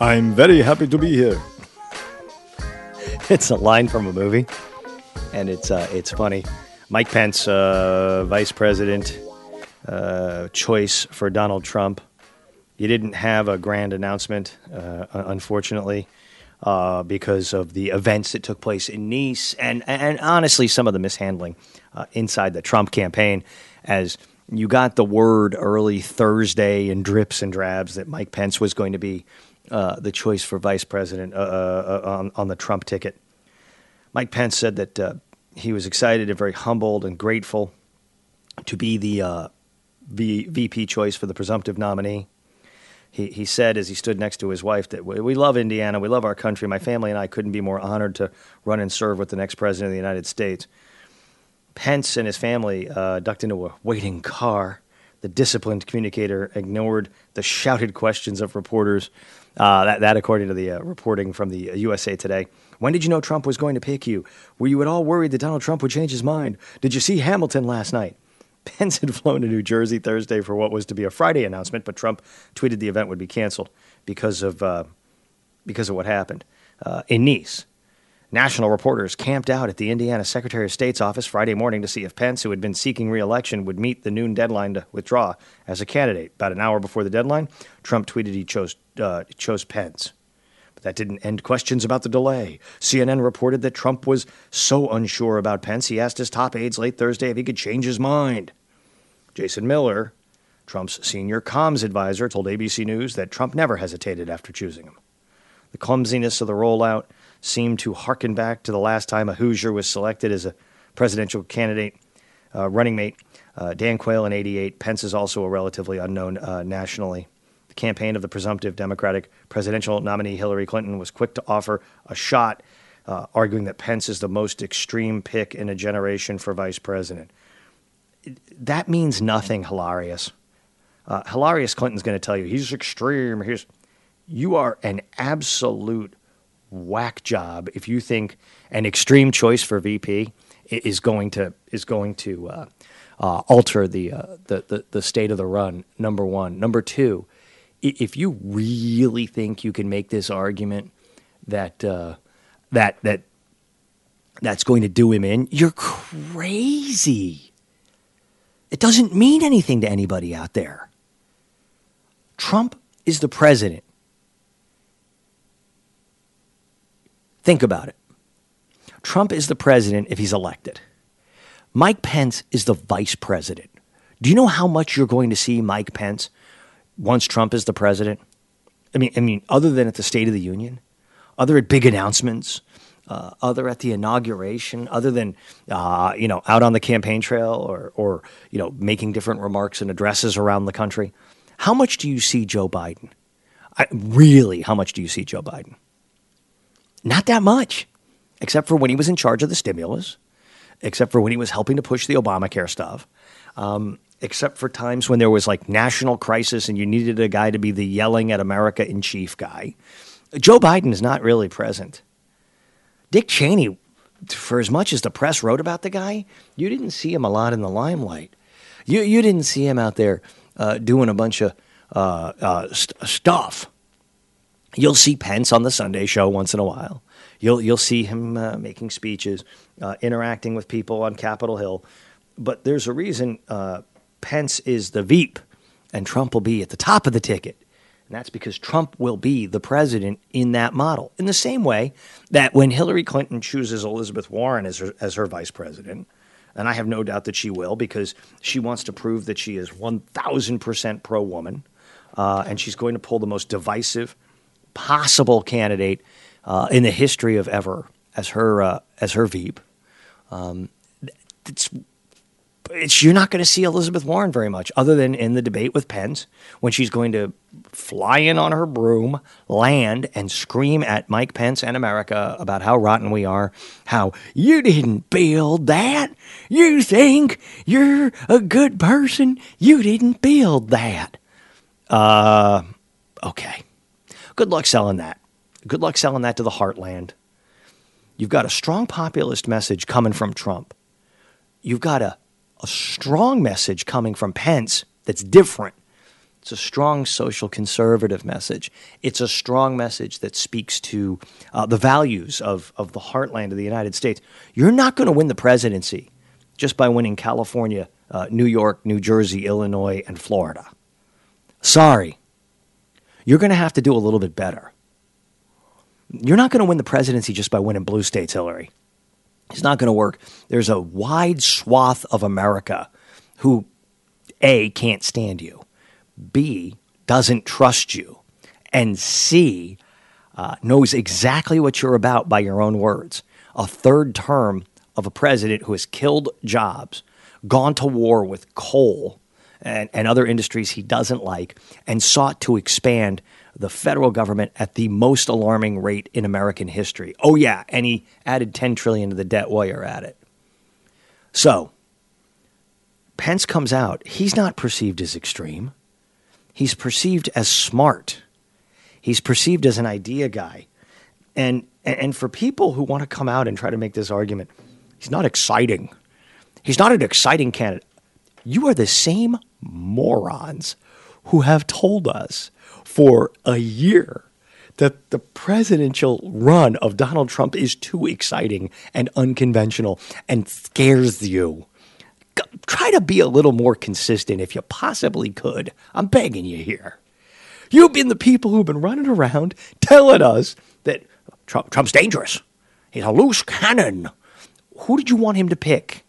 I'm very happy to be here. It's a line from a movie, and it's uh, it's funny. Mike Pence, uh, vice president, uh, choice for Donald Trump. You didn't have a grand announcement, uh, unfortunately, uh, because of the events that took place in Nice, and and honestly, some of the mishandling uh, inside the Trump campaign, as you got the word early Thursday in drips and drabs that Mike Pence was going to be uh, the choice for vice president uh, uh, uh, on, on, the Trump ticket. Mike Pence said that he was excited and very humbled and grateful to be the v- VP choice for the presumptive nominee. He, he said as he stood next to his wife that we love Indiana, we love our country. My family and I couldn't be more honored to run and serve with the next president of the United States. Pence and his family ducked into a waiting car. The disciplined communicator ignored the shouted questions of reporters uh, that, that, according to the uh, reporting from the USA Today. When did you know Trump was going to pick you? Were you at all worried that Donald Trump would change his mind? Did you see Hamilton last night? Pence had flown to New Jersey Thursday for what was to be a Friday announcement, but Trump tweeted the event would be canceled because of uh, because of what happened uh, in Nice. National reporters camped out at the Indiana Secretary of State's office Friday morning to see if Pence, who had been seeking re-election, would meet the noon deadline to withdraw as a candidate. About an hour before the deadline, Trump tweeted he chose uh, chose Pence. That didn't end questions about the delay. CNN reported that Trump was so unsure about Pence, he asked his top aides late Thursday if he could change his mind. Jason Miller, Trump's senior comms advisor, told ABC News that Trump never hesitated after choosing him. The clumsiness of the rollout seemed to harken back to the last time a Hoosier was selected as a presidential candidate, uh, running mate. Uh, Dan Quayle in 88. Pence is also a relatively unknown uh, nationally. The campaign of the presumptive Democratic presidential nominee Hillary Clinton was quick to offer a shot, uh, arguing that Pence is the most extreme pick in a generation for vice president. That means nothing hilarious. Uh, hilarious Clinton's going to tell you he's extreme. He's, you are an absolute whack job if you think an extreme choice for VP is going to is going to uh, uh, alter the, uh, the, the the state of the run. Number one, number two, if you really think you can make this argument that uh, that that that's going to do him in, you're crazy. It doesn't mean anything to anybody out there. Trump is the president. Think about it. Trump is the president if he's elected. Mike Pence is the vice president. Do you know how much you're going to see Mike Pence once Trump is the president? I mean, I mean, other than at the State of the Union, other at big announcements, uh, other at the inauguration, other than uh, you know out on the campaign trail or or you know making different remarks and addresses around the country. How much do you see Joe Biden? I, really, how much do you see Joe Biden? Not that much, except for when he was in charge of the stimulus, except for when he was helping to push the Obamacare stuff, um, except for times when there was like national crisis and you needed a guy to be the yelling at America in chief guy. Joe Biden is not really present. Dick Cheney, for as much as the press wrote about the guy, you didn't see him a lot in the limelight. You, you didn't see him out there uh, doing a bunch of uh, uh, st- stuff. You'll see Pence on the Sunday show once in a while. You'll you'll see him uh, making speeches, uh, interacting with people on Capitol Hill. But there's a reason uh, Pence is the Veep, and Trump will be at the top of the ticket. And that's because Trump will be the president in that model. In the same way that when Hillary Clinton chooses Elizabeth Warren as her, as her vice president, and I have no doubt that she will because she wants to prove that she is 1,000% pro woman, uh, and she's going to pull the most divisive possible candidate uh, in the history of ever as her uh, as her Veep. Um, it's, it's, you're not going to see Elizabeth Warren very much, other than in the debate with Pence when she's going to fly in on her broom, land, and scream at Mike Pence and America about how rotten we are, how you didn't build that, you think you're a good person, you didn't build that. Uh, okay. Good luck selling that. Good luck selling that to the heartland. You've got a strong populist message coming from Trump. you've got a, a strong message coming from Pence that's different. It's a strong social conservative message. It's a strong message that speaks to uh, the values of, of the heartland of the United States. You're not going to win the presidency just by winning California, uh, New York, New Jersey, Illinois, and Florida. Sorry. You're going to have to do a little bit better. You're not going to win the presidency just by winning blue states, Hillary. It's not going to work. There's a wide swath of America who, A, can't stand you, B, doesn't trust you, and C, uh, knows exactly what you're about by your own words. A third term of a president who has killed jobs, gone to war with coal and, and other industries he doesn't like, and sought to expand the federal government at the most alarming rate in American history. Oh yeah, and he added 10 trillion to the debt while you're at it. So, Pence comes out, he's not perceived as extreme. He's perceived as smart. He's perceived as an idea guy. And and for people who want to come out and try to make this argument, he's not exciting. He's not an exciting candidate. You are the same morons who have told us for a year that the presidential run of Donald Trump is too exciting and unconventional and scares you. Try to be a little more consistent if you possibly could. I'm begging you here. You've been the people who've been running around telling us that Trump, Trump's dangerous. He's a loose cannon. Who did you want him to pick?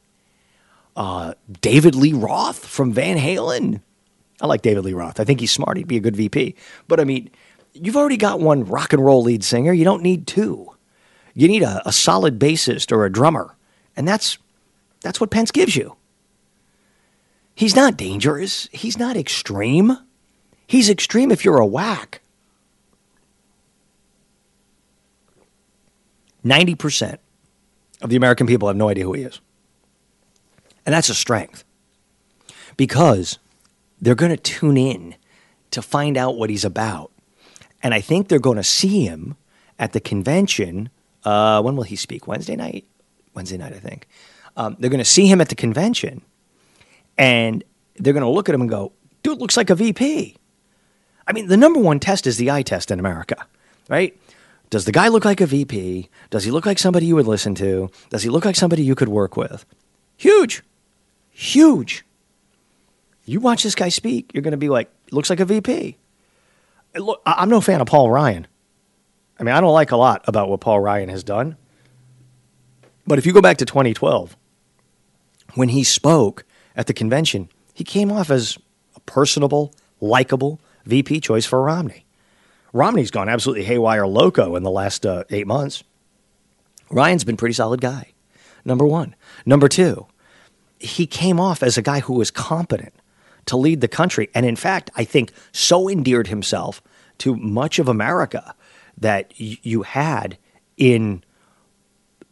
Uh, David Lee Roth from Van Halen? I like David Lee Roth. I think he's smart. He'd be a good VP. But I mean, you've already got one rock and roll lead singer. You don't need two. You need a, a solid bassist or a drummer. And that's that's what Pence gives you. He's not dangerous. He's not extreme. He's extreme if you're a whack. 90% of the American people have no idea who he is. And that's a strength. Because they're going to tune in to find out what he's about. And I think they're going to see him at the convention. Uh, when will he speak? Wednesday night? Wednesday night, I think. Um, they're going to see him at the convention and they're going to look at him and go, dude looks like a VP. I mean, the number one test is the eye test in America, right? Does the guy look like a VP? Does he look like somebody you would listen to? Does he look like somebody you could work with? Huge. Huge. You watch this guy speak, you're going to be like, looks like a VP. Look, I'm no fan of Paul Ryan. I mean, I don't like a lot about what Paul Ryan has done. But if you go back to 2012, when he spoke at the convention, he came off as a personable, likable VP choice for Romney. Romney's gone absolutely haywire loco in the last uh, eight months. Ryan's been pretty solid guy. Number one. Number two, he came off as a guy who was competent to lead the country. And in fact, I think so endeared himself to much of America that you had in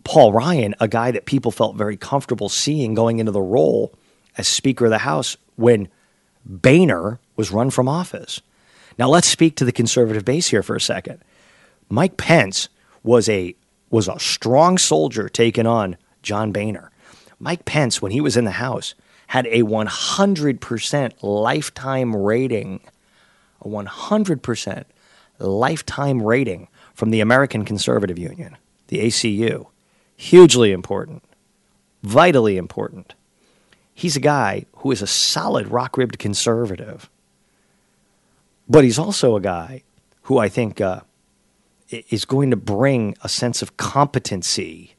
Paul Ryan, a guy that people felt very comfortable seeing going into the role as Speaker of the House when Boehner was run from office. Now let's speak to the conservative base here for a second. Mike Pence was a was a strong soldier taking on John Boehner. Mike Pence, when he was in the House, had a 100% lifetime rating, a 100% lifetime rating from the American Conservative Union, the ACU. Hugely important, vitally important. He's a guy who is a solid rock ribbed conservative. But he's also a guy who I think uh, is going to bring a sense of competency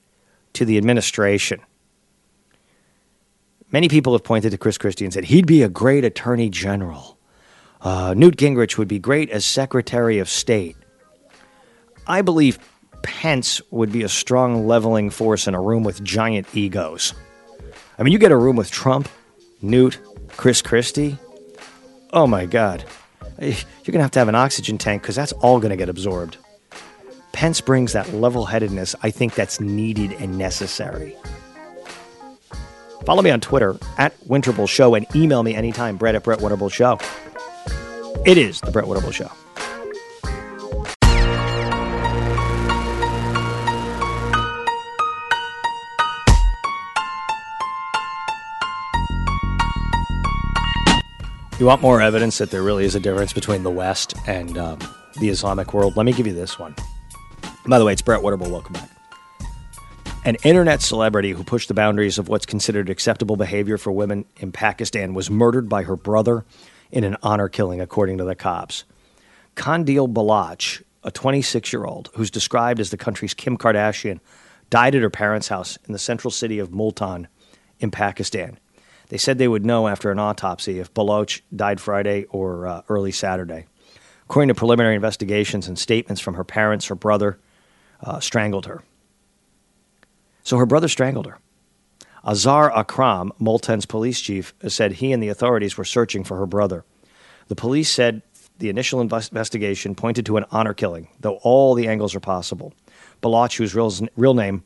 to the administration. Many people have pointed to Chris Christie and said he'd be a great attorney general. Uh, Newt Gingrich would be great as Secretary of State. I believe Pence would be a strong leveling force in a room with giant egos. I mean, you get a room with Trump, Newt, Chris Christie. Oh my God. You're going to have to have an oxygen tank because that's all going to get absorbed. Pence brings that level headedness I think that's needed and necessary. Follow me on Twitter at Winterble Show and email me anytime, Brett at Brett Winterble Show. It is the Brett Winterble Show. You want more evidence that there really is a difference between the West and um, the Islamic world? Let me give you this one. By the way, it's Brett Winterble. Welcome back. An internet celebrity who pushed the boundaries of what's considered acceptable behavior for women in Pakistan was murdered by her brother in an honor killing, according to the cops. Qandeel Baloch, a 26 year old who's described as the country's Kim Kardashian, died at her parents' house in the central city of Multan in Pakistan. They said they would know after an autopsy if Baloch died Friday or uh, early Saturday. According to preliminary investigations and statements from her parents, her brother uh, strangled her. So her brother strangled her. Azhar Akram, Multan's police chief, said he and the authorities were searching for her brother. The police said the initial investigation pointed to an honor killing, though all the angles are possible. Baloch, whose real, real name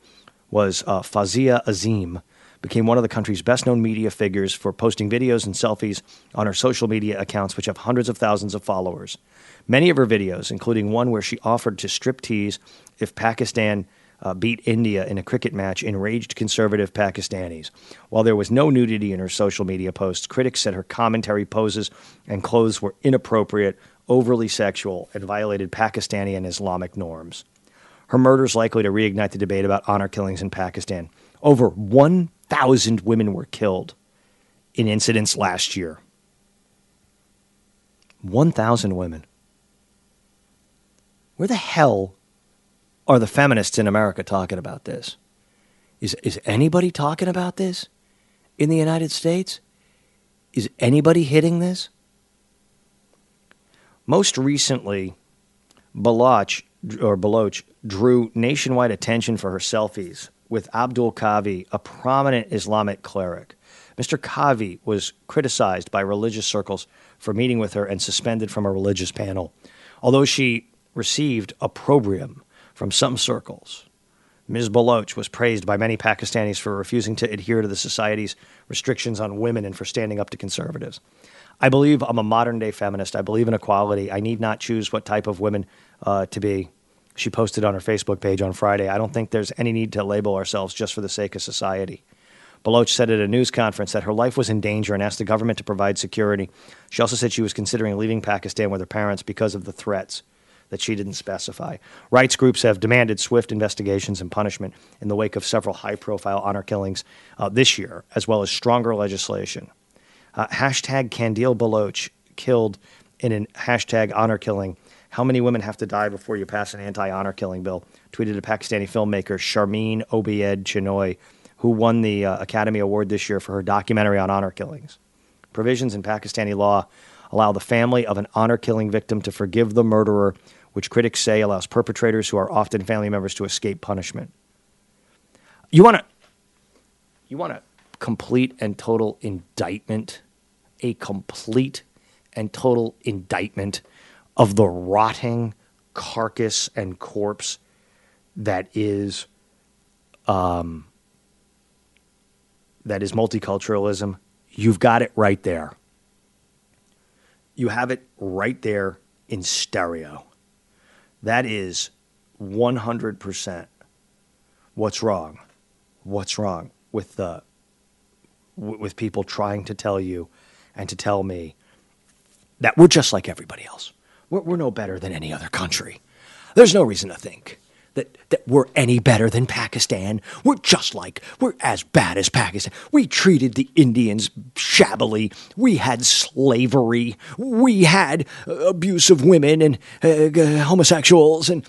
was uh, Fazia Azim, became one of the country's best known media figures for posting videos and selfies on her social media accounts, which have hundreds of thousands of followers. Many of her videos, including one where she offered to strip tease if Pakistan uh, beat India in a cricket match, enraged conservative Pakistanis. While there was no nudity in her social media posts, critics said her commentary poses and clothes were inappropriate, overly sexual, and violated Pakistani and Islamic norms. Her murder is likely to reignite the debate about honor killings in Pakistan. Over 1,000 women were killed in incidents last year. 1,000 women. Where the hell are the feminists in America talking about this? Is, is anybody talking about this in the United States? Is anybody hitting this? Most recently, Baloch or Baloch drew nationwide attention for her selfies with Abdul Qavi, a prominent Islamic cleric. Mr. Qavi was criticized by religious circles for meeting with her and suspended from a religious panel. Although she received opprobrium from some circles, Ms. Baloch was praised by many Pakistanis for refusing to adhere to the society's restrictions on women and for standing up to conservatives. I believe I'm a modern day feminist. I believe in equality. I need not choose what type of women uh, to be she posted on her Facebook page on Friday. I don't think there's any need to label ourselves just for the sake of society. Baloch said at a news conference that her life was in danger and asked the government to provide security. She also said she was considering leaving Pakistan with her parents because of the threats that she didn't specify. Rights groups have demanded swift investigations and punishment in the wake of several high profile honor killings uh, this year, as well as stronger legislation. Uh, hashtag Qandeel Baloch killed in an hashtag honor killing how many women have to die before you pass an anti honor killing bill? Tweeted a Pakistani filmmaker, Sharmeen Obaid Chinoy, who won the uh, Academy Award this year for her documentary on honor killings. Provisions in Pakistani law allow the family of an honor killing victim to forgive the murderer, which critics say allows perpetrators who are often family members to escape punishment. You want to you want a complete and total indictment, a complete and total indictment of the rotting carcass and corpse that is um, that is multiculturalism, you've got it right there. You have it right there in stereo. That is 100% what's wrong. What's wrong with the with people trying to tell you and to tell me that we're just like everybody else. We're, we're no better than any other country. There's no reason to think that, that we're any better than Pakistan. We're just like, we're as bad as Pakistan. We treated the Indians shabbily. We had slavery. We had uh, abuse of women and uh, homosexuals. And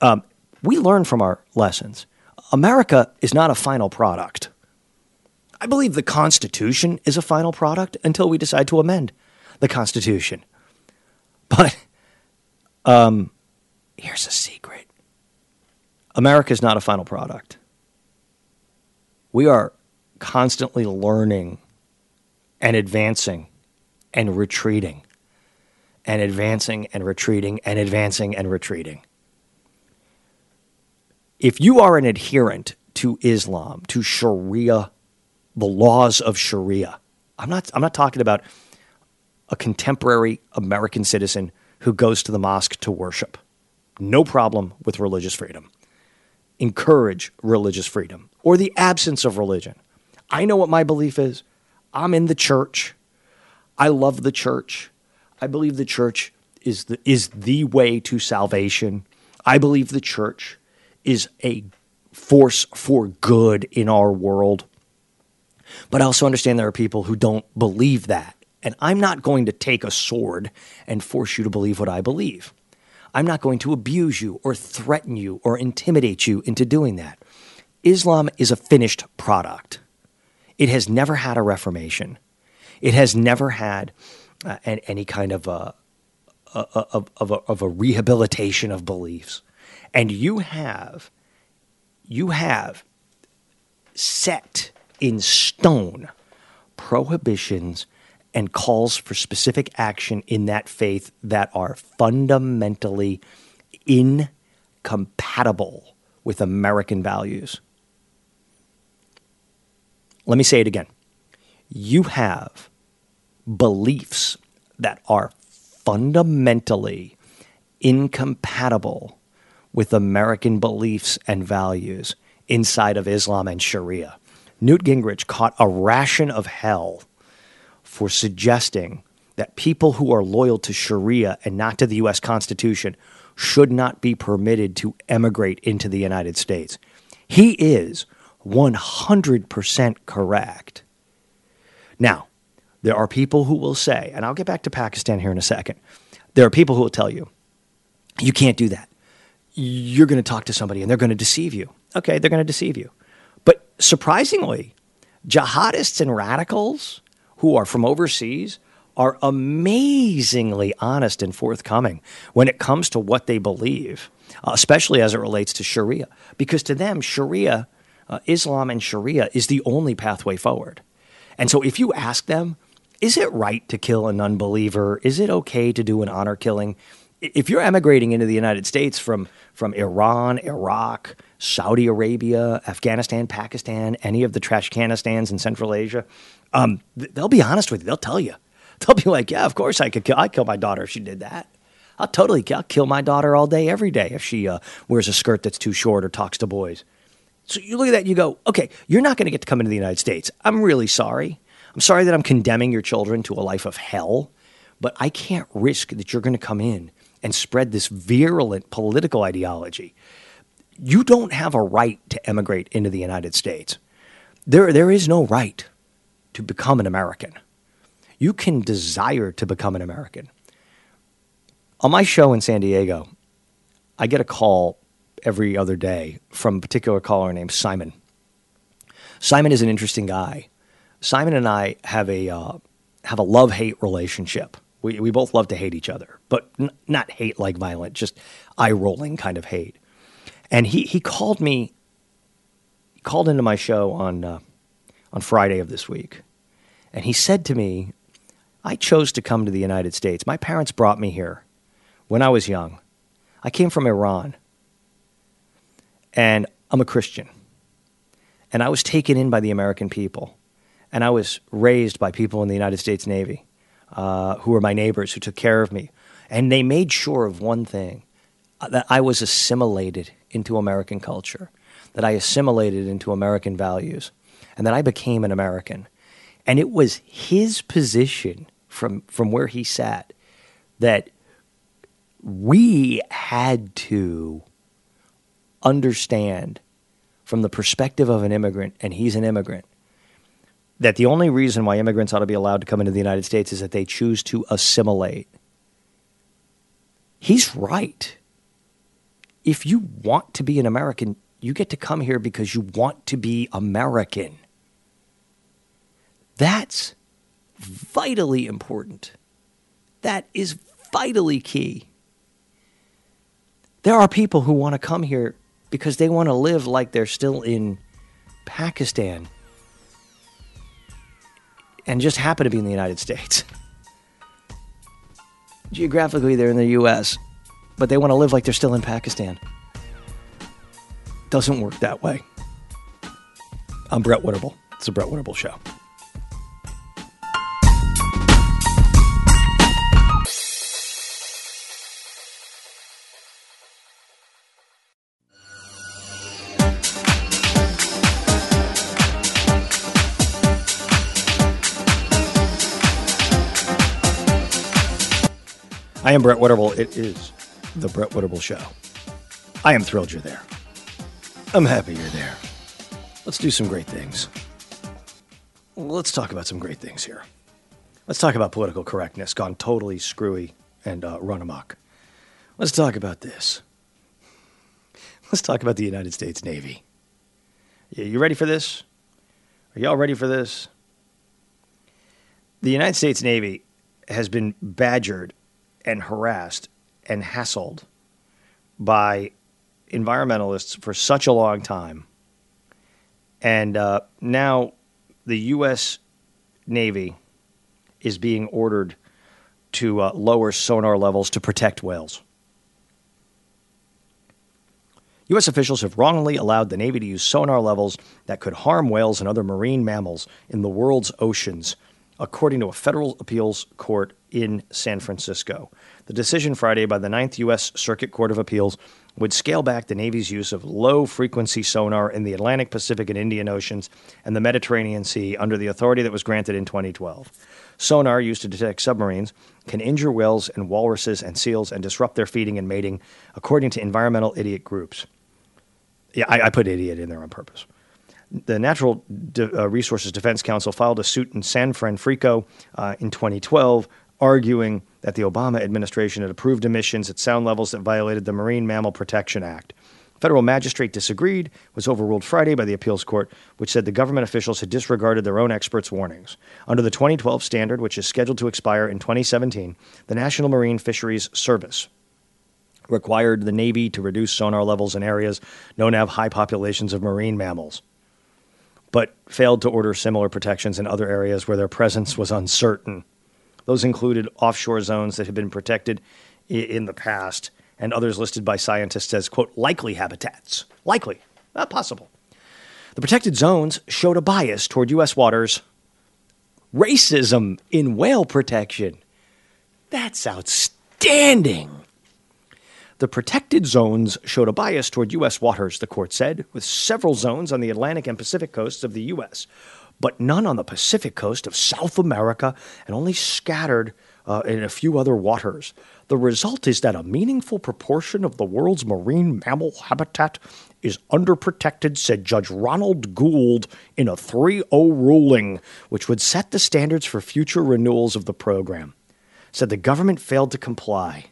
um, we learn from our lessons. America is not a final product. I believe the Constitution is a final product until we decide to amend the Constitution. But um, here's a secret America is not a final product. We are constantly learning and advancing and retreating and advancing and retreating and advancing and retreating. If you are an adherent to Islam, to Sharia, the laws of Sharia, I'm not, I'm not talking about a contemporary American citizen who goes to the mosque to worship. No problem with religious freedom. Encourage religious freedom or the absence of religion. I know what my belief is. I'm in the church. I love the church. I believe the church is the, is the way to salvation. I believe the church is a force for good in our world. But I also understand there are people who don't believe that. And I'm not going to take a sword and force you to believe what I believe. I'm not going to abuse you or threaten you or intimidate you into doing that. Islam is a finished product. It has never had a reformation. It has never had uh, any kind of a, of, of, a, of a rehabilitation of beliefs. And you have, you have set in stone prohibitions and calls for specific action in that faith that are fundamentally incompatible with American values. Let me say it again. You have beliefs that are fundamentally incompatible with American beliefs and values inside of Islam and Sharia. Newt Gingrich caught a ration of hell for suggesting that people who are loyal to Sharia and not to the U.S. Constitution should not be permitted to emigrate into the United States. He is 100% correct. Now, there are people who will say, and I'll get back to Pakistan here in a second, there are people who will tell you, you can't do that. You're going to talk to somebody and they're going to deceive you. Okay, they're going to deceive you. But surprisingly, jihadists and radicals who are from overseas are amazingly honest and forthcoming when it comes to what they believe, especially as it relates to Sharia. Because to them, Sharia, uh, Islam and Sharia is the only pathway forward. And so if you ask them, is it right to kill an unbeliever? Is it okay to do an honor killing? If you're emigrating into the United States from, from Iran, Iraq, Saudi Arabia, Afghanistan, Pakistan, any of the Trashcanistans in Central Asia, um, they'll be honest with you. They'll tell you. They'll be like, yeah, of course I could kill. I'd kill my daughter if she did that. I'll totally I'll kill my daughter all day, every day if she uh, wears a skirt that's too short or talks to boys. So you look at that and you go, okay, you're not going to get to come into the United States. I'm really sorry. I'm sorry that I'm condemning your children to a life of hell, but I can't risk that you're going to come in and spread this virulent political ideology. You don't have a right to emigrate into the United States. There, there is no right to become an American. You can desire to become an American. On my show in San Diego, I get a call every other day from a particular caller named Simon. Simon is an interesting guy. Simon and I have a uh, have a love hate relationship. We we both love to hate each other, but n- not hate like violent, just eye rolling kind of hate. And he he called me. Called into my show on uh, on Friday of this week, and he said to me, "I chose to come to the United States. My parents brought me here when I was young. I came from Iran, and I'm a Christian, and I was taken in by the American people." And I was raised by people in the United States Navy uh, who were my neighbors who took care of me. And they made sure of one thing uh, that I was assimilated into American culture, that I assimilated into American values, and that I became an American. And it was his position from, from where he sat that we had to understand from the perspective of an immigrant, and he's an immigrant, that the only reason why immigrants ought to be allowed to come into the United States is that they choose to assimilate. He's right. If you want to be an American, you get to come here because you want to be American. That's vitally important. That is vitally key. There are people who want to come here because they want to live like they're still in Pakistan and just happen to be in the United States. Geographically, they're in the US, but they want to live like they're still in Pakistan. Doesn't work that way. I'm Brett Winterble. It's a Brett Winterble Show. I am Brett Winterble. It is the Brett Winterble Show. I am thrilled you're there. I'm happy you're there. Let's do some great things. Let's talk about some great things here. Let's talk about political correctness gone totally screwy and uh, run amok. Let's talk about this. Let's talk about the United States Navy. You ready for this? Are y'all ready for this? The United States Navy has been badgered and harassed and hassled by environmentalists for such a long time. And uh, now the U.S. Navy is being ordered to uh, lower sonar levels to protect whales. U.S. officials have wrongly allowed the Navy to use sonar levels that could harm whales and other marine mammals in the world's oceans, according to a federal appeals court in San Francisco. The decision Friday by the Ninth U.S. Circuit Court of Appeals would scale back the Navy's use of low frequency sonar in the Atlantic, Pacific, and Indian Oceans and the Mediterranean Sea under the authority that was granted in 2012. Sonar used to detect submarines can injure whales and walruses and seals and disrupt their feeding and mating, according to environmental idiot groups. Yeah, I, I put idiot in there on purpose. The Natural De- uh, Resources Defense Council filed a suit in San Francisco uh, in 2012, arguing that the Obama administration had approved emissions at sound levels that violated the Marine Mammal Protection Act. Federal magistrate disagreed, was overruled Friday by the appeals court, which said the government officials had disregarded their own experts' warnings. Under the 2012 standard, which is scheduled to expire in 2017, the National Marine Fisheries Service required the Navy to reduce sonar levels in areas known to have high populations of marine mammals, but failed to order similar protections in other areas where their presence was uncertain. Those included offshore zones that had been protected in the past and others listed by scientists as, quote, likely habitats. Likely, not possible. The protected zones showed a bias toward U.S. waters, racism in whale protection. That's outstanding. The protected zones showed a bias toward U.S. waters, the court said, with several zones on the Atlantic and Pacific coasts of the U.S., but none on the Pacific coast of South America and only scattered uh, in a few other waters. The result is that a meaningful proportion of the world's marine mammal habitat is underprotected, said Judge Ronald Gould in a 3 0 ruling, which would set the standards for future renewals of the program. Said the government failed to comply.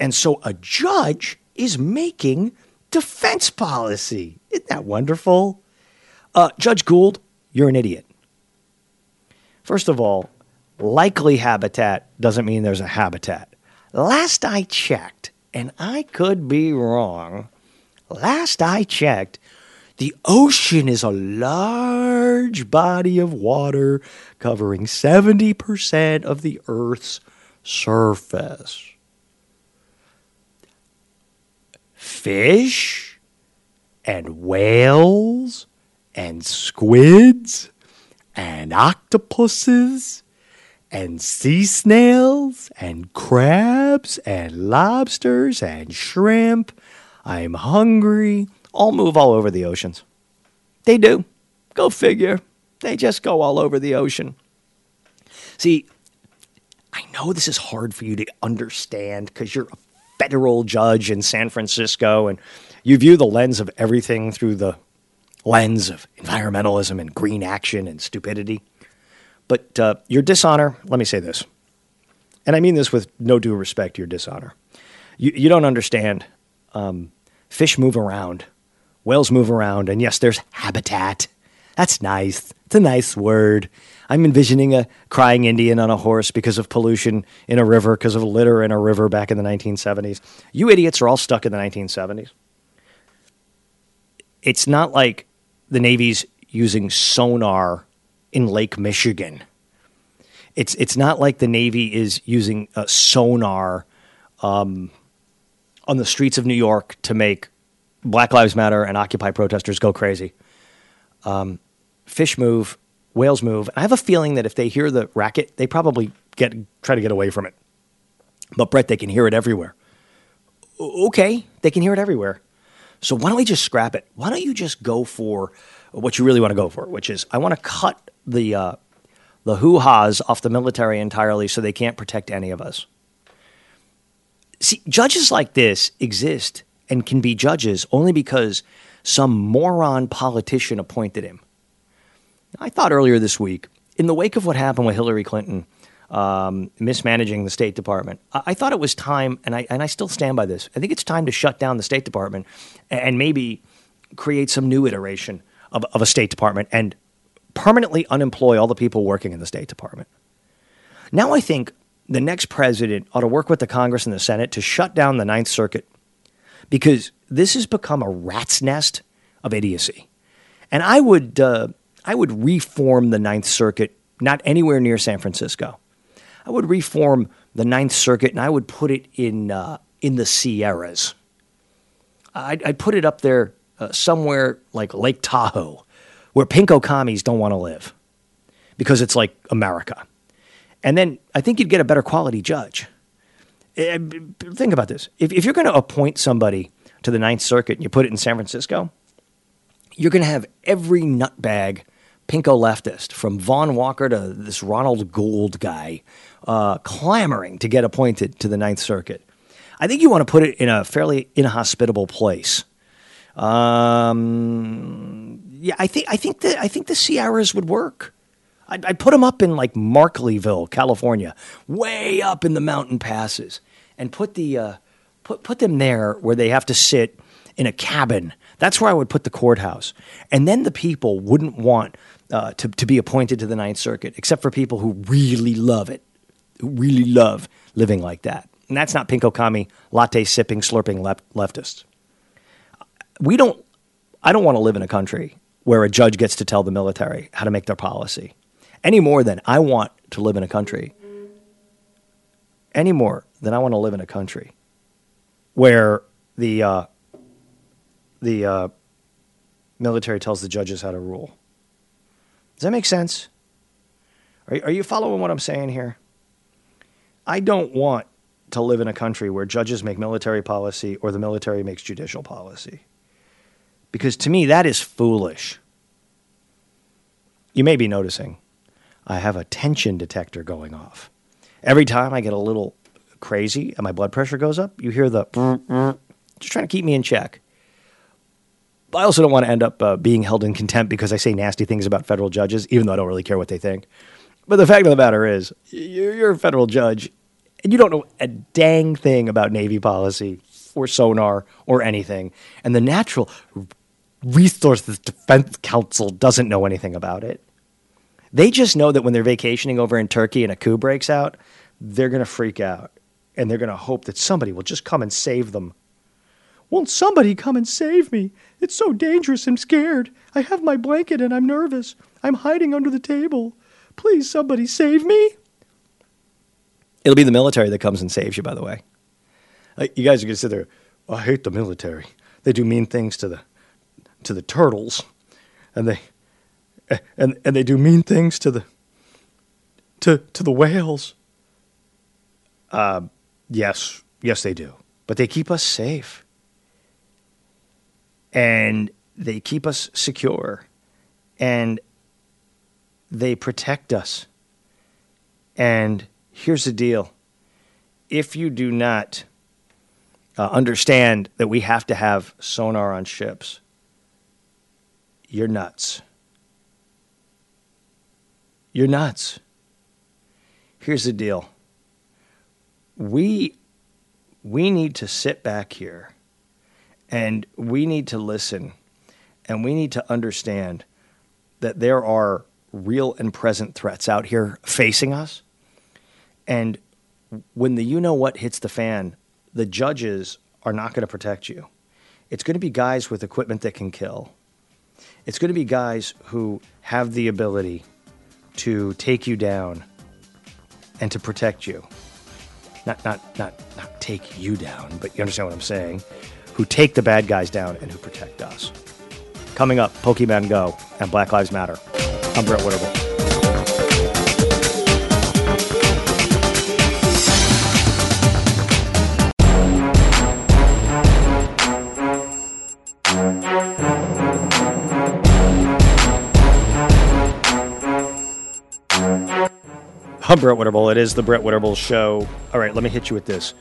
And so a judge is making defense policy. Isn't that wonderful? Uh, judge Gould, you're an idiot. First of all, likely habitat doesn't mean there's a habitat. Last I checked, and I could be wrong, last I checked, the ocean is a large body of water covering 70% of the Earth's surface. fish and whales and squids and octopuses and sea snails and crabs and lobsters and shrimp. I'm hungry. All move all over the oceans. They do. Go figure. They just go all over the ocean. See, I know this is hard for you to understand because you're a federal judge in San Francisco, and you view the lens of everything through the lens of environmentalism and green action and stupidity. But uh, your dishonor, let me say this, and I mean this with no due respect to your dishonor. You, you don't understand. Um, fish move around, whales move around, and yes, there's habitat. That's nice. It's a nice word. I'm envisioning a crying Indian on a horse because of pollution in a river, because of litter in a river back in the 1970s. You idiots are all stuck in the 1970s. It's not like the Navy's using sonar in Lake Michigan. It's it's not like the Navy is using a sonar um, on the streets of New York to make Black Lives Matter and Occupy protesters go crazy. Um, fish move whales move. I have a feeling that if they hear the racket, they probably get try to get away from it. But Brett, they can hear it everywhere. Okay, they can hear it everywhere. So why don't we just scrap it? Why don't you just go for what you really want to go for, which is I want to cut the uh, the hoo ha's off the military entirely, so they can't protect any of us. See, judges like this exist and can be judges only because some moron politician appointed him. I thought earlier this week, in the wake of what happened with Hillary Clinton um, mismanaging the State Department, I-, I, thought it was time, and I, and I still stand by this. I think it's time to shut down the State Department and maybe create some new iteration of, of a State Department and permanently unemploy all the people working in the State Department. Now I think the next president ought to work with the Congress and the Senate to shut down the Ninth Circuit because this has become a rat's nest of idiocy. And I would, uh, I would reform the Ninth Circuit not anywhere near San Francisco. I would reform the Ninth Circuit and I would put it in, uh, in the Sierras. I'd, I'd, put it up there uh, somewhere like Lake Tahoe, where pinko commies don't want to live because it's like America. And then I think you'd get a better quality judge. Eh, think about this. If, if you're going to appoint somebody to the Ninth Circuit and you put it in San Francisco, you're going to have every nutbag pinko leftist, from Vaughn Walker to this Ronald Gould guy, uh, clamoring to get appointed to the Ninth Circuit. I think you want to put it in a fairly inhospitable place. Um, yeah, I think I think that I think the Sierras would work. I'd, I'd put them up in like Markleeville, California, way up in the mountain passes, and put the uh, put put them there where they have to sit in a cabin. That's where I would put the courthouse, and then the people wouldn't want uh, to to be appointed to the Ninth Circuit, except for people who really love it, who really love living like that. And that's not pinko commie, latte sipping, slurping left, leftists. We don't. I don't want to live in a country where a judge gets to tell the military how to make their policy any more than I want to live in a country, any more than I want to live in a country where the uh, the uh, military tells the judges how to rule. Does that make sense? Are, are you following what I'm saying here? I don't want to live in a country where judges make military policy or the military makes judicial policy. Because to me, that is foolish. You may be noticing I have a tension detector going off. Every time I get a little crazy and my blood pressure goes up, you hear the just trying to keep me in check. I also don't want to end up uh, being held in contempt because I say nasty things about federal judges, even though I don't really care what they think. But the fact of the matter is, you're a federal judge and you don't know a dang thing about Navy policy or sonar or anything. And the Natural Resources Defense Council doesn't know anything about it. They just know that when they're vacationing over in Turkey and a coup breaks out, they're going to freak out and they're going to hope that somebody will just come and save them. Won't somebody come and save me? It's so dangerous. I'm scared. I have my blanket and I'm nervous. I'm hiding under the table. Please, somebody save me. It'll be the military that comes and saves you, by the way. You guys are going to sit there. I hate the military. They do mean things to the to the turtles, and they and and they do mean things to the to to the whales. Uh, yes, yes, they do. But they keep us safe, and they keep us secure, and they protect us. And here's the deal: if you do not uh, understand that we have to have sonar on ships, you're nuts. You're nuts. Here's the deal. We we need to sit back here and we need to listen and we need to understand that there are real and present threats out here facing us. And when the you know what hits the fan, the judges are not going to protect you. It's going to be guys with equipment that can kill. It's going to be guys who have the ability to take you down and to protect you. Not, not, not, not take you down, but you understand what I'm saying. Who take the bad guys down and who protect us. Coming up, Pokemon Go and Black Lives Matter. I'm Brett Winterble. I'm Brett Winterble. It is the Brett Winterble Show. All right, let me hit you with this.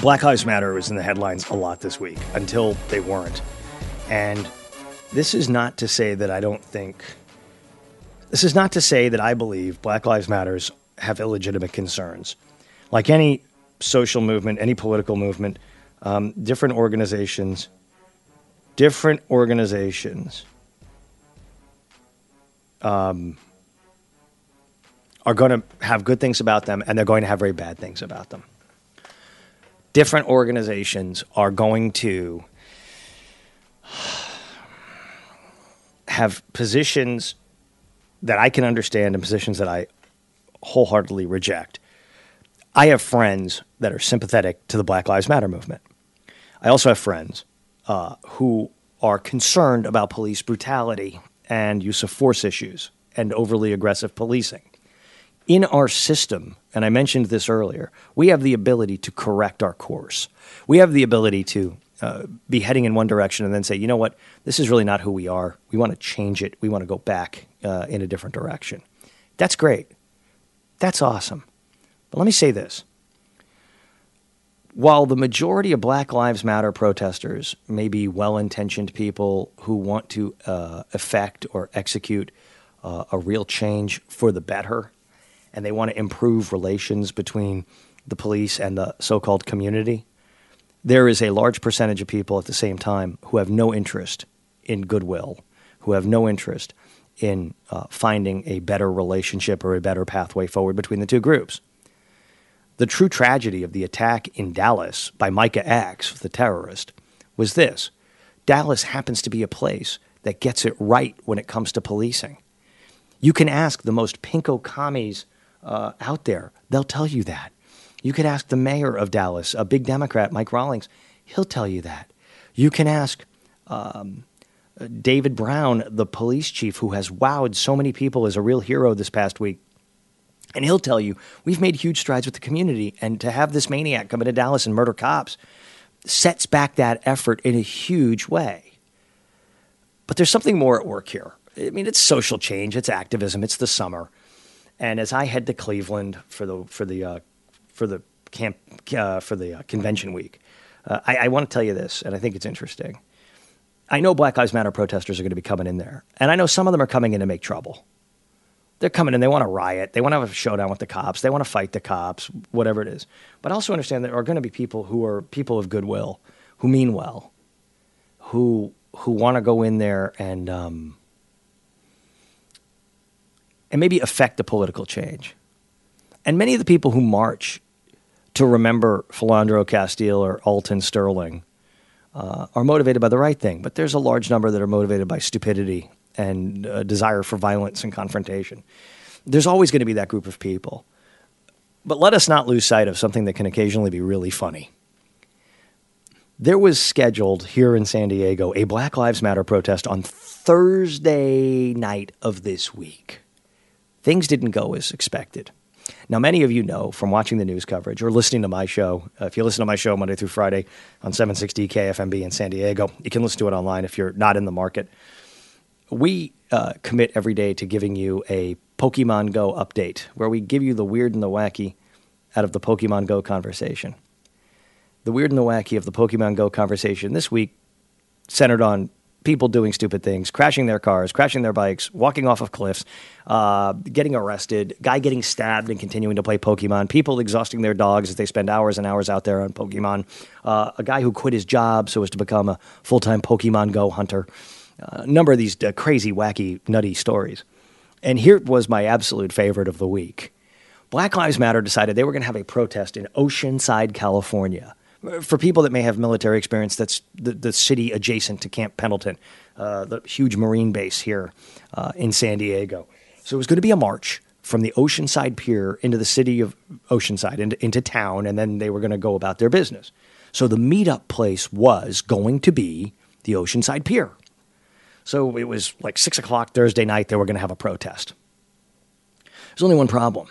Black Lives Matter was in the headlines a lot this week until they weren't. And this is not to say that I don't think, this is not to say that I believe Black Lives Matters have illegitimate concerns. Like any social movement, any political movement, um, different organizations, different organizations um, are going to have good things about them and they're going to have very bad things about them different organizations are going to have positions that I can understand and positions that I wholeheartedly reject. I have friends that are sympathetic to the Black Lives Matter movement. I also have friends uh, who are concerned about police brutality and use of force issues and overly aggressive policing in our system, and I mentioned this earlier, we have the ability to correct our course. We have the ability to uh, be heading in one direction and then say, you know what, this is really not who we are. We want to change it. We want to go back uh, in a different direction. That's great. That's awesome. But let me say this. While the majority of Black Lives Matter protesters may be well intentioned people who want to uh, effect or execute uh, a real change for the better, and they want to improve relations between the police and the so called community, there is a large percentage of people at the same time who have no interest in goodwill, who have no interest in uh, finding a better relationship or a better pathway forward between the two groups. The true tragedy of the attack in Dallas by Micah X, the terrorist, was this Dallas happens to be a place that gets it right when it comes to policing. You can ask the most pinko commies uh, out there. They'll tell you that. You could ask the mayor of Dallas, a big Democrat, Mike Rawlings. He'll tell you that. You can ask um, David Brown, the police chief, who has wowed so many people as a real hero this past week. And he'll tell you, we've made huge strides with the community. And to have this maniac come into Dallas and murder cops sets back that effort in a huge way. But there's something more at work here. I mean, it's social change, it's activism, it's the summer. And as I head to Cleveland for the for the uh, for the camp uh, for the uh, convention week, uh, I, I want to tell you this, and I think it's interesting. I know Black Lives Matter protesters are going to be coming in there, and I know some of them are coming in to make trouble. They're coming in, they want to riot, they want to have a showdown with the cops, they want to fight the cops, whatever it is. But also understand there are going to be people who are people of goodwill, who mean well, who who want to go in there and um, and maybe affect the political change. And many of the people who march to remember Philando Castile or Alton Sterling uh, are motivated by the right thing, but there's a large number that are motivated by stupidity and a desire for violence and confrontation. There's always going to be that group of people. But let us not lose sight of something that can occasionally be really funny. There was scheduled here in San Diego a Black Lives Matter protest on Thursday night of this week things didn't go as expected. Now, many of you know from watching the news coverage or listening to my show. Uh, if you listen to my show Monday through Friday on 760 KFMB in San Diego, you can listen to it online if you're not in the market. We uh, commit every day to giving you a Pokemon Go update where we give you the weird and the wacky out of the Pokemon Go conversation. The weird and the wacky of the Pokemon Go conversation this week centered on people doing stupid things, crashing their cars, crashing their bikes, walking off of cliffs, uh, getting arrested, guy getting stabbed and continuing to play Pokemon, people exhausting their dogs as they spend hours and hours out there on Pokemon, uh, a guy who quit his job so as to become a full time Pokemon Go hunter. Uh, a number of these uh, crazy, wacky, nutty stories. And here was my absolute favorite of the week. Black Lives Matter decided they were going to have a protest in Oceanside, California for people that may have military experience, that's the, the city adjacent to Camp Pendleton, uh, the huge Marine base here uh, in San Diego. So it was going to be a march from the Oceanside Pier into the city of Oceanside, into, into town, and then they were going to go about their business. So the meetup place was going to be the Oceanside Pier. So it was like six o'clock Thursday night, they were going to have a protest. There's only one problem.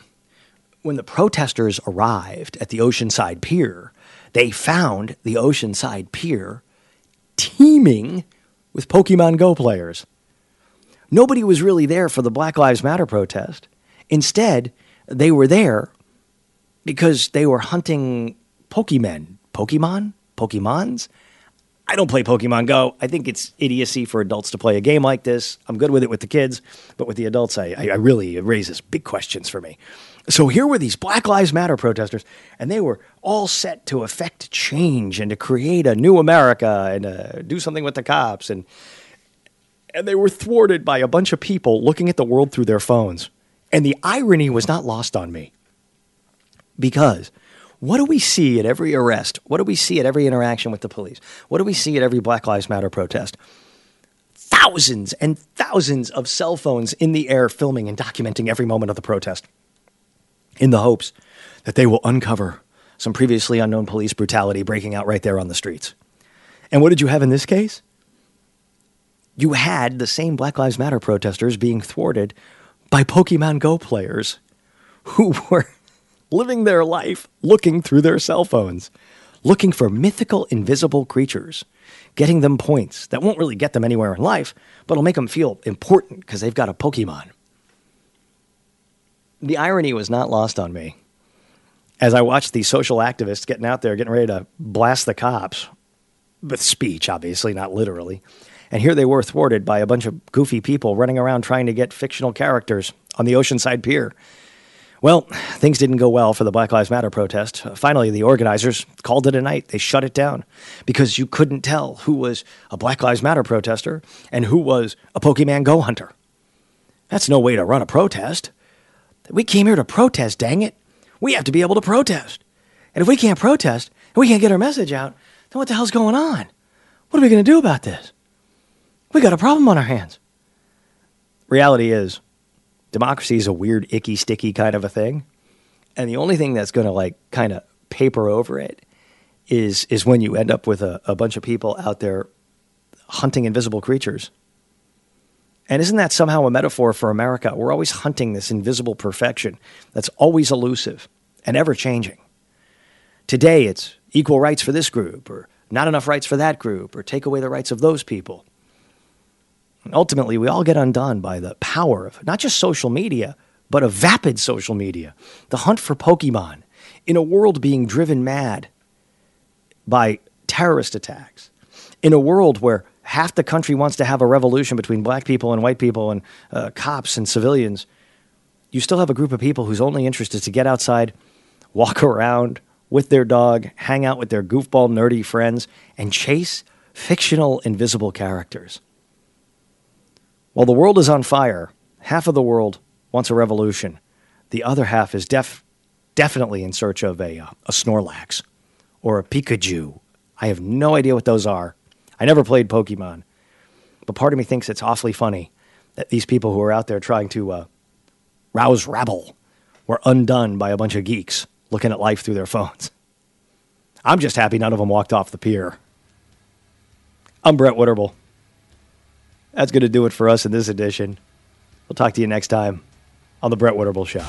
When the protesters arrived at the Oceanside Pier, they found the Oceanside Pier teeming with Pokemon Go players. Nobody was really there for the Black Lives Matter protest. Instead, they were there because they were hunting Pokemon, Pokemon? Pokemons? I don't play Pokemon Go. I think it's idiocy for adults to play a game like this. I'm good with it with the kids, but with the adults, I, I, really it raises big questions for me. So here were these Black Lives Matter protesters, and they were all set to effect change and to create a new America and uh, do something with the cops. And, and they were thwarted by a bunch of people looking at the world through their phones. And the irony was not lost on me. Because what do we see at every arrest? What do we see at every interaction with the police? What do we see at every Black Lives Matter protest? Thousands and thousands of cell phones in the air filming and documenting every moment of the protest in the hopes that they will uncover some previously unknown police brutality breaking out right there on the streets. And what did you have in this case? You had the same Black Lives Matter protesters being thwarted by Pokemon Go players who were living their life looking through their cell phones, looking for mythical, invisible creatures, getting them points that won't really get them anywhere in life, but will make them feel important because they've got a Pokemon the irony was not lost on me as I watched these social activists getting out there, getting ready to blast the cops with speech, obviously, not literally. And here they were thwarted by a bunch of goofy people running around trying to get fictional characters on the Oceanside Pier. Well, things didn't go well for the Black Lives Matter protest. finally, the organizers called it a night. They shut it down because you couldn't tell who was a Black Lives Matter protester and who was a Pokemon Go hunter. That's no way to run a protest. We came here to protest, dang it. We have to be able to protest. And if we can't protest and we can't get our message out, then what the hell's going on? What are we going to do about this? We got a problem on our hands. Reality is, democracy is a weird, icky, sticky kind of a thing. And the only thing that's going to like kind of paper over it is is when you end up with a, a bunch of people out there hunting invisible creatures and isn't that somehow a metaphor for America? We're always hunting this invisible perfection that's always elusive and ever changing. Today, it's equal rights for this group, or not enough rights for that group, or take away the rights of those people. And ultimately, we all get undone by the power of not just social media, but of vapid social media, the hunt for Pokemon, in a world being driven mad by terrorist attacks, in a world where half the country wants to have a revolution between black people and white people and uh, cops and civilians, you still have a group of people whose only interest is to get outside, walk around with their dog, hang out with their goofball, nerdy friends, and chase fictional, invisible characters. While the world is on fire, half of the world wants a revolution. The other half is def- definitely in search of a, uh, a Snorlax or a Pikachu. I have no idea what those are. I never played Pokemon, but part of me thinks it's awfully funny that these people who are out there trying to uh, rouse rabble were undone by a bunch of geeks looking at life through their phones. I'm just happy none of them walked off the pier. I'm Brett Winterble. That's going to do it for us in this edition. We'll talk to you next time on The Brett Winterble Show.